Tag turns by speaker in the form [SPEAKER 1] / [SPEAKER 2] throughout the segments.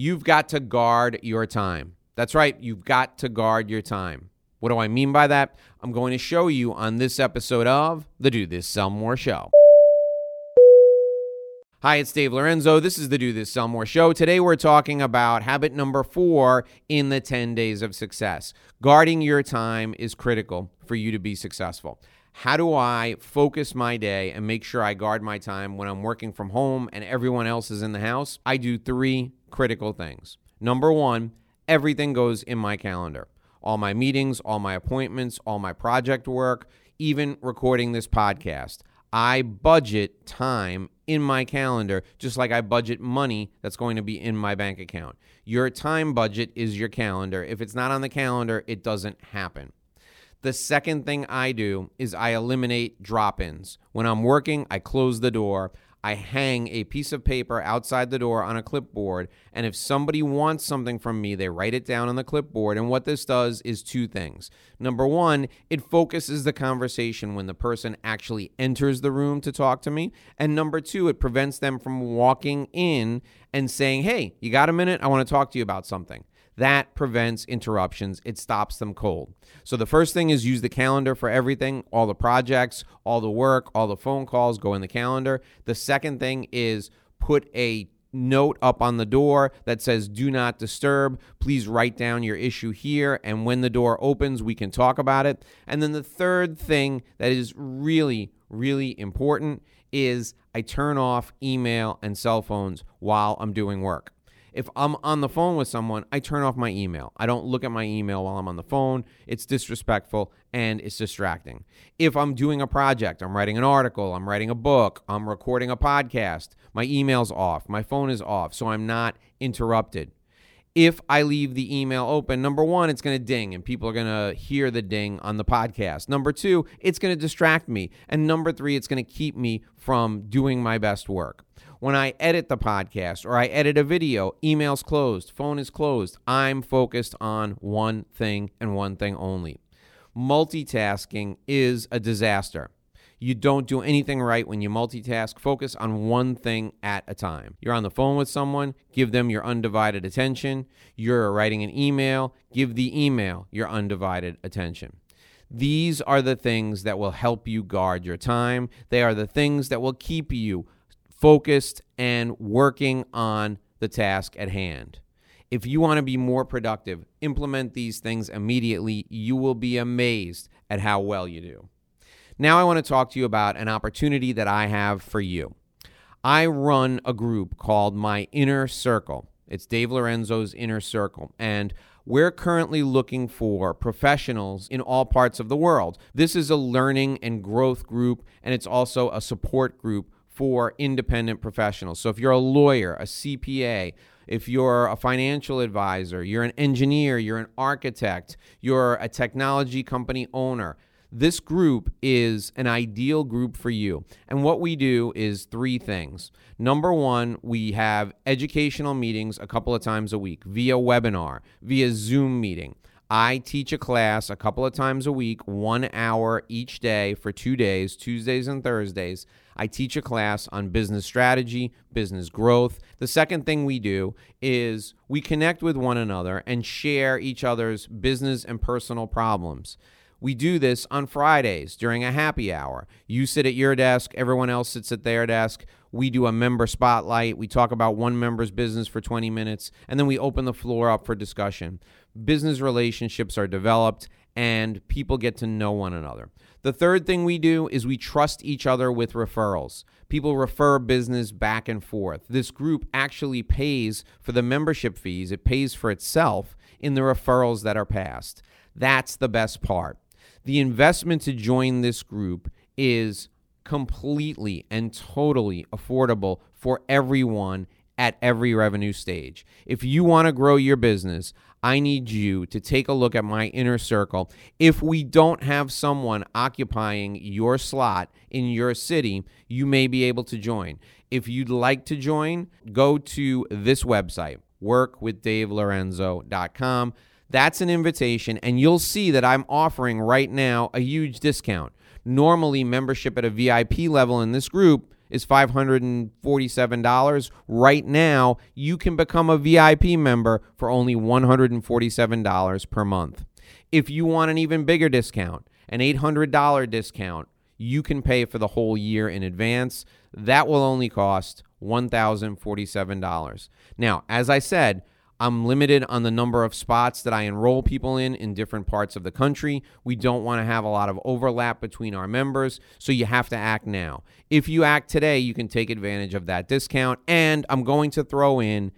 [SPEAKER 1] you've got to guard your time. That's right, you've got to guard your time. What do I mean by that? I'm going to show you on this episode of the Do This Sell More Show. Hi, it's Dave Lorenzo. This is the Do This Sell More show. Today we're talking about habit number four in the 10 days of success. Guarding your time is critical for you to be successful. How do I focus my day and make sure I guard my time when I'm working from home and everyone else is in the house? I do three critical things. Number one, everything goes in my calendar. All my meetings, all my appointments, all my project work, even recording this podcast. I budget time in my calendar just like I budget money that's going to be in my bank account. Your time budget is your calendar. If it's not on the calendar, it doesn't happen. The second thing I do is I eliminate drop ins. When I'm working, I close the door. I hang a piece of paper outside the door on a clipboard. And if somebody wants something from me, they write it down on the clipboard. And what this does is two things. Number one, it focuses the conversation when the person actually enters the room to talk to me. And number two, it prevents them from walking in and saying, Hey, you got a minute? I want to talk to you about something. That prevents interruptions. It stops them cold. So the first thing is use the calendar for everything, all the projects, all the work, all the phone calls go in the calendar. The second thing is put a note up on the door that says do not disturb please write down your issue here and when the door opens we can talk about it and then the third thing that is really really important is i turn off email and cell phones while i'm doing work if I'm on the phone with someone, I turn off my email. I don't look at my email while I'm on the phone. It's disrespectful and it's distracting. If I'm doing a project, I'm writing an article, I'm writing a book, I'm recording a podcast, my email's off, my phone is off, so I'm not interrupted. If I leave the email open, number one, it's going to ding and people are going to hear the ding on the podcast. Number two, it's going to distract me. And number three, it's going to keep me from doing my best work. When I edit the podcast or I edit a video, email's closed, phone is closed. I'm focused on one thing and one thing only. Multitasking is a disaster. You don't do anything right when you multitask. Focus on one thing at a time. You're on the phone with someone, give them your undivided attention. You're writing an email, give the email your undivided attention. These are the things that will help you guard your time. They are the things that will keep you focused and working on the task at hand. If you want to be more productive, implement these things immediately. You will be amazed at how well you do. Now, I want to talk to you about an opportunity that I have for you. I run a group called My Inner Circle. It's Dave Lorenzo's Inner Circle. And we're currently looking for professionals in all parts of the world. This is a learning and growth group, and it's also a support group for independent professionals. So if you're a lawyer, a CPA, if you're a financial advisor, you're an engineer, you're an architect, you're a technology company owner, this group is an ideal group for you. And what we do is three things. Number one, we have educational meetings a couple of times a week via webinar, via Zoom meeting. I teach a class a couple of times a week, one hour each day for two days, Tuesdays and Thursdays. I teach a class on business strategy, business growth. The second thing we do is we connect with one another and share each other's business and personal problems. We do this on Fridays during a happy hour. You sit at your desk, everyone else sits at their desk. We do a member spotlight. We talk about one member's business for 20 minutes, and then we open the floor up for discussion. Business relationships are developed, and people get to know one another. The third thing we do is we trust each other with referrals. People refer business back and forth. This group actually pays for the membership fees, it pays for itself in the referrals that are passed. That's the best part. The investment to join this group is completely and totally affordable for everyone at every revenue stage. If you want to grow your business, I need you to take a look at my inner circle. If we don't have someone occupying your slot in your city, you may be able to join. If you'd like to join, go to this website, workwithdavelorenzo.com. That's an invitation, and you'll see that I'm offering right now a huge discount. Normally, membership at a VIP level in this group is $547. Right now, you can become a VIP member for only $147 per month. If you want an even bigger discount, an $800 discount, you can pay for the whole year in advance. That will only cost $1,047. Now, as I said, I'm limited on the number of spots that I enroll people in in different parts of the country. We don't want to have a lot of overlap between our members, so you have to act now. If you act today, you can take advantage of that discount. And I'm going to throw in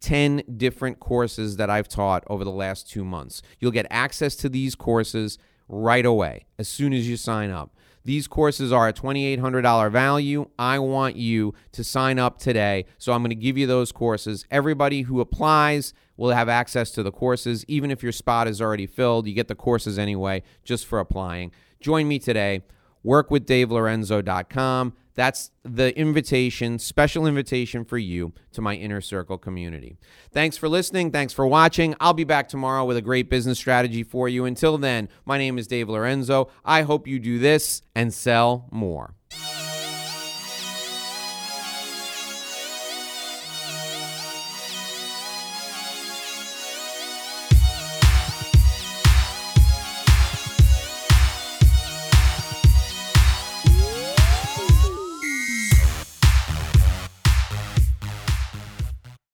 [SPEAKER 1] 10 different courses that I've taught over the last two months. You'll get access to these courses right away as soon as you sign up. These courses are a $2,800 value. I want you to sign up today. So I'm going to give you those courses. Everybody who applies will have access to the courses. Even if your spot is already filled, you get the courses anyway just for applying. Join me today. WorkWithDaveLorenzo.com. That's the invitation, special invitation for you to my inner circle community. Thanks for listening. Thanks for watching. I'll be back tomorrow with a great business strategy for you. Until then, my name is Dave Lorenzo. I hope you do this and sell more.